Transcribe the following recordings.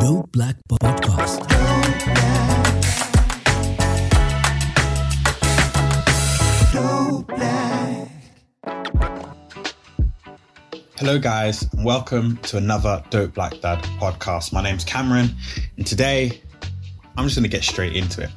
Dope Black Podcast. Hello, guys, and welcome to another Dope Black Dad podcast. My name's Cameron, and today I'm just going to get straight into it.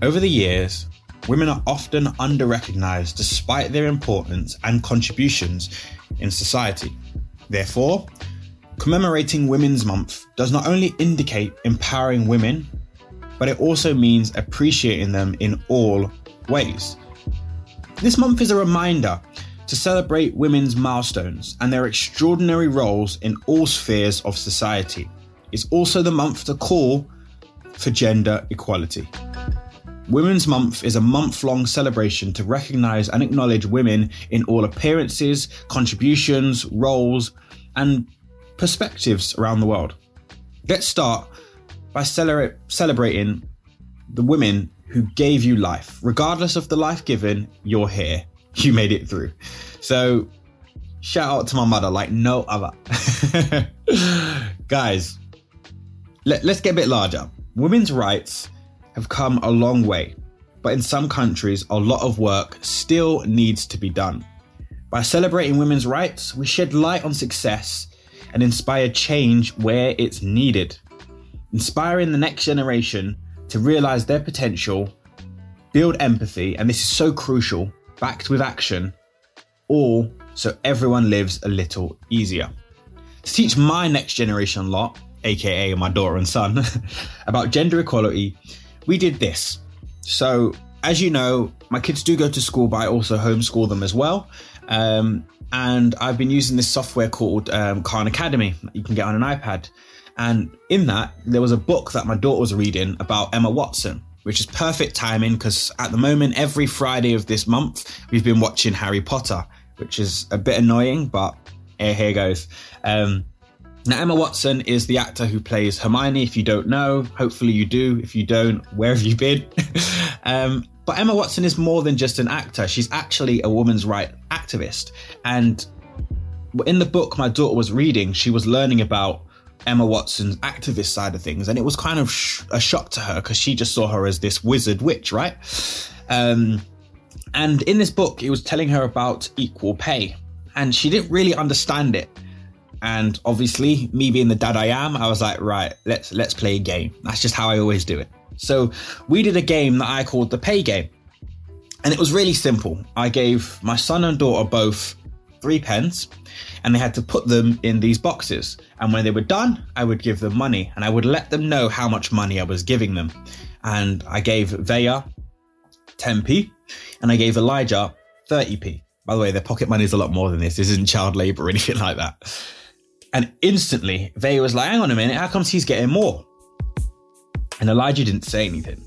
Over the years, women are often under recognized despite their importance and contributions in society. Therefore, commemorating Women's Month does not only indicate empowering women, but it also means appreciating them in all ways. This month is a reminder to celebrate women's milestones and their extraordinary roles in all spheres of society. It's also the month to call for gender equality. Women's Month is a month long celebration to recognize and acknowledge women in all appearances, contributions, roles, and perspectives around the world. Let's start by celebrating the women who gave you life. Regardless of the life given, you're here. You made it through. So, shout out to my mother like no other. Guys, let, let's get a bit larger. Women's rights have come a long way, but in some countries, a lot of work still needs to be done. By celebrating women's rights, we shed light on success and inspire change where it's needed, inspiring the next generation to realize their potential, build empathy, and this is so crucial, backed with action, all so everyone lives a little easier. To teach my next generation lot, aka my daughter and son, about gender equality, we did this. So, as you know, my kids do go to school, but I also homeschool them as well. Um, and I've been using this software called um, Khan Academy you can get on an iPad. And in that, there was a book that my daughter was reading about Emma Watson, which is perfect timing because at the moment, every Friday of this month, we've been watching Harry Potter, which is a bit annoying, but here, here goes. Um, now, Emma Watson is the actor who plays Hermione. If you don't know, hopefully you do. If you don't, where have you been? um, but Emma Watson is more than just an actor. She's actually a woman's right activist. And in the book my daughter was reading, she was learning about Emma Watson's activist side of things. And it was kind of sh- a shock to her because she just saw her as this wizard witch, right? Um, and in this book, it was telling her about equal pay. And she didn't really understand it. And obviously, me being the dad I am, I was like, right, let's let's play a game. That's just how I always do it. So we did a game that I called the pay game. And it was really simple. I gave my son and daughter both three pence and they had to put them in these boxes. And when they were done, I would give them money and I would let them know how much money I was giving them. And I gave Vaya 10p and I gave Elijah 30p. By the way, their pocket money is a lot more than this. This isn't child labor or anything like that. And instantly, Vaya was like, hang on a minute, how comes he's getting more? And Elijah didn't say anything.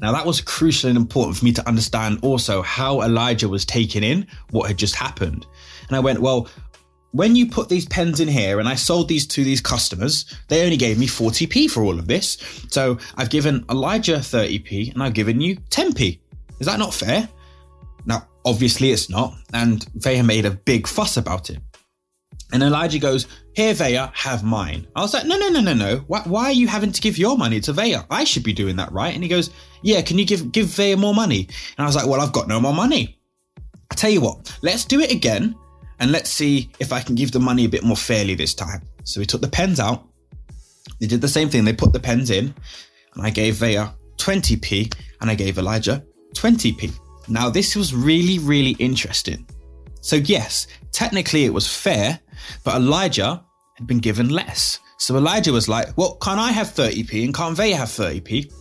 Now, that was crucial and important for me to understand also how Elijah was taking in what had just happened. And I went, well, when you put these pens in here and I sold these to these customers, they only gave me 40p for all of this. So I've given Elijah 30p and I've given you 10p. Is that not fair? Now, obviously it's not. And Vaya made a big fuss about it. And Elijah goes, Here, Vaya, have mine. I was like, No, no, no, no, no. Why, why are you having to give your money to Vaya? I should be doing that, right? And he goes, Yeah, can you give, give Vaya more money? And I was like, Well, I've got no more money. I tell you what, let's do it again. and let's see if I can give the money a bit more fairly this time. So we took the pens out. They did the same thing. They put the pens in, and I gave Vaya 20p and I gave Elijah 20p. Now, this was really, really interesting. So, yes, technically it was fair, but Elijah had been given less. So Elijah was like, Well, can't I have 30p and can't Vaya have 30p?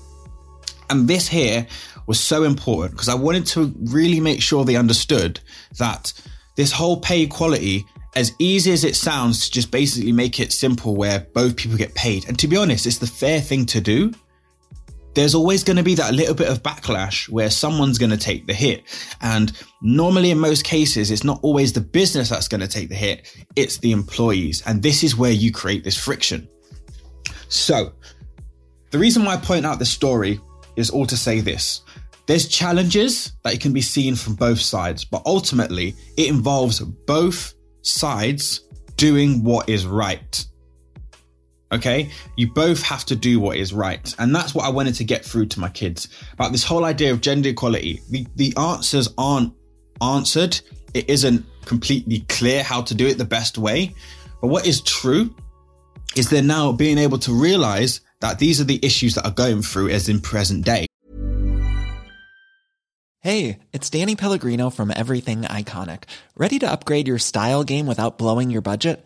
And this here was so important because I wanted to really make sure they understood that this whole pay equality, as easy as it sounds, to just basically make it simple where both people get paid. And to be honest, it's the fair thing to do there's always going to be that little bit of backlash where someone's going to take the hit. And normally, in most cases, it's not always the business that's going to take the hit, it's the employees. And this is where you create this friction. So, the reason why I point out this story is all to say this. There's challenges that can be seen from both sides, but ultimately, it involves both sides doing what is right. Okay. You both have to do what is right. And that's what I wanted to get through to my kids about this whole idea of gender equality. The, the answers aren't answered. It isn't completely clear how to do it the best way. But what is true is they're now being able to realize that these are the issues that are going through as in present day. Hey, it's Danny Pellegrino from Everything Iconic. Ready to upgrade your style game without blowing your budget?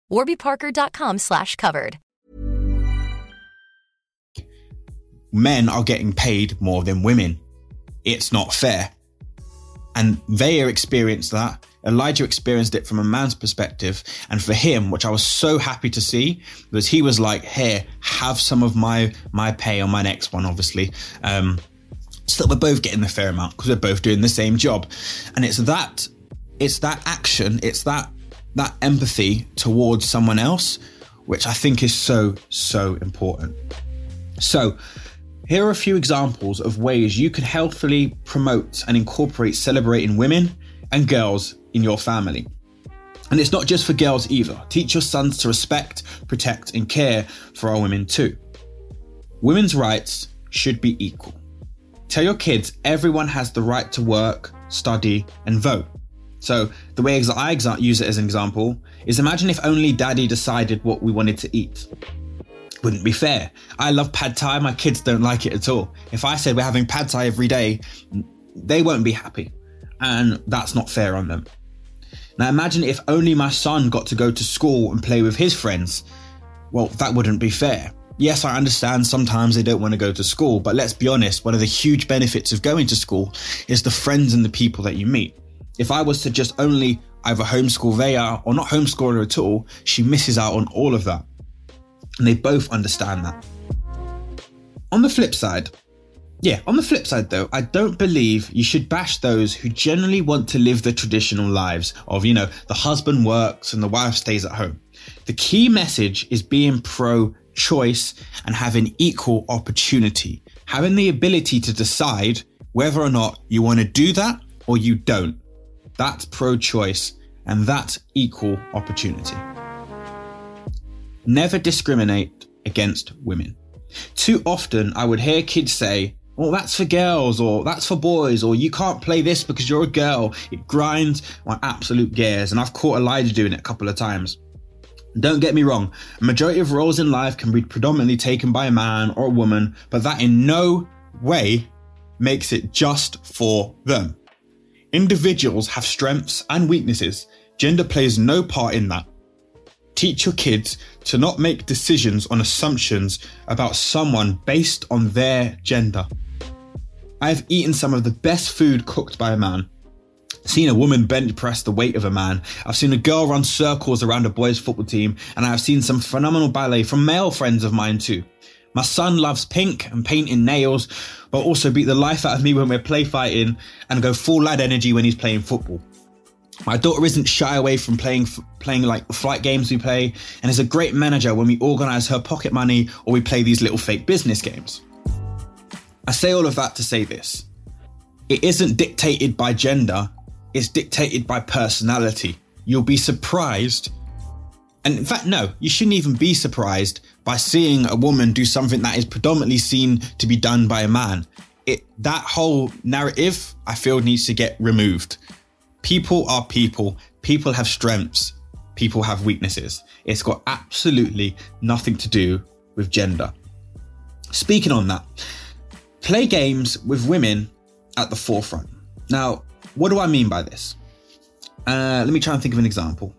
warbyparker.com slash covered. Men are getting paid more than women. It's not fair. And they experienced that. Elijah experienced it from a man's perspective. And for him, which I was so happy to see, was he was like, here, have some of my my pay on my next one, obviously. Um, so that we're both getting the fair amount because we're both doing the same job. And it's that, it's that action, it's that that empathy towards someone else, which I think is so, so important. So, here are a few examples of ways you can healthfully promote and incorporate celebrating women and girls in your family. And it's not just for girls either. Teach your sons to respect, protect, and care for our women too. Women's rights should be equal. Tell your kids everyone has the right to work, study, and vote. So the way I use it as an example is imagine if only daddy decided what we wanted to eat. Wouldn't be fair. I love pad thai. My kids don't like it at all. If I said we're having pad thai every day, they won't be happy. And that's not fair on them. Now imagine if only my son got to go to school and play with his friends. Well, that wouldn't be fair. Yes, I understand sometimes they don't want to go to school, but let's be honest, one of the huge benefits of going to school is the friends and the people that you meet. If I was to just only either homeschool Vaya or not homeschool her at all, she misses out on all of that. And they both understand that. On the flip side, yeah, on the flip side though, I don't believe you should bash those who generally want to live the traditional lives of, you know, the husband works and the wife stays at home. The key message is being pro choice and having equal opportunity, having the ability to decide whether or not you want to do that or you don't. That's pro choice and that's equal opportunity. Never discriminate against women. Too often I would hear kids say, well, that's for girls, or that's for boys, or you can't play this because you're a girl. It grinds my absolute gears, and I've caught Elijah doing it a couple of times. Don't get me wrong, a majority of roles in life can be predominantly taken by a man or a woman, but that in no way makes it just for them. Individuals have strengths and weaknesses. Gender plays no part in that. Teach your kids to not make decisions on assumptions about someone based on their gender. I have eaten some of the best food cooked by a man. Seen a woman bench press the weight of a man. I've seen a girl run circles around a boys' football team, and I have seen some phenomenal ballet from male friends of mine too. My son loves pink and painting nails, but also beat the life out of me when we're play fighting and go full lad energy when he's playing football. My daughter isn't shy away from playing playing like flight games we play, and is a great manager when we organise her pocket money or we play these little fake business games. I say all of that to say this. It isn't dictated by gender, it's dictated by personality. You'll be surprised. And in fact, no, you shouldn't even be surprised by seeing a woman do something that is predominantly seen to be done by a man. It that whole narrative, I feel, needs to get removed. People are people. People have strengths. People have weaknesses. It's got absolutely nothing to do with gender. Speaking on that, play games with women at the forefront. Now, what do I mean by this? Uh, let me try and think of an example.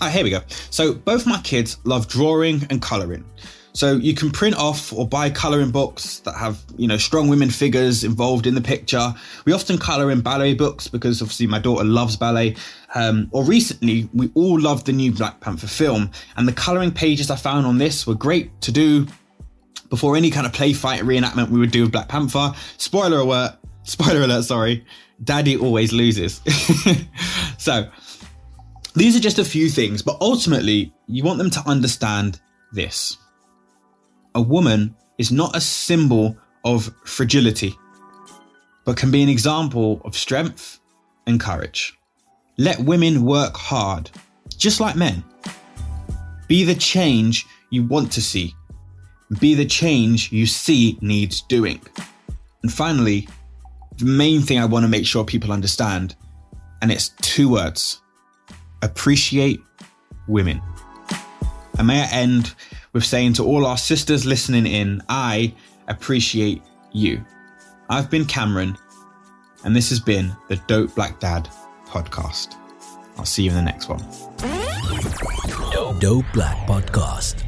Ah, here we go. So both my kids love drawing and colouring. So you can print off or buy colouring books that have, you know, strong women figures involved in the picture. We often colour in ballet books because obviously my daughter loves ballet. Um, or recently, we all loved the new Black Panther film, and the colouring pages I found on this were great to do before any kind of play fight reenactment we would do with Black Panther. Spoiler alert, spoiler alert, sorry, daddy always loses. so, these are just a few things, but ultimately, you want them to understand this. A woman is not a symbol of fragility, but can be an example of strength and courage. Let women work hard, just like men. Be the change you want to see be the change you see needs doing. And finally, the main thing I want to make sure people understand, and it's two words appreciate women. And may I end with saying to all our sisters listening in, I appreciate you. I've been Cameron, and this has been the Dope Black Dad podcast. I'll see you in the next one. Dope Black Podcast.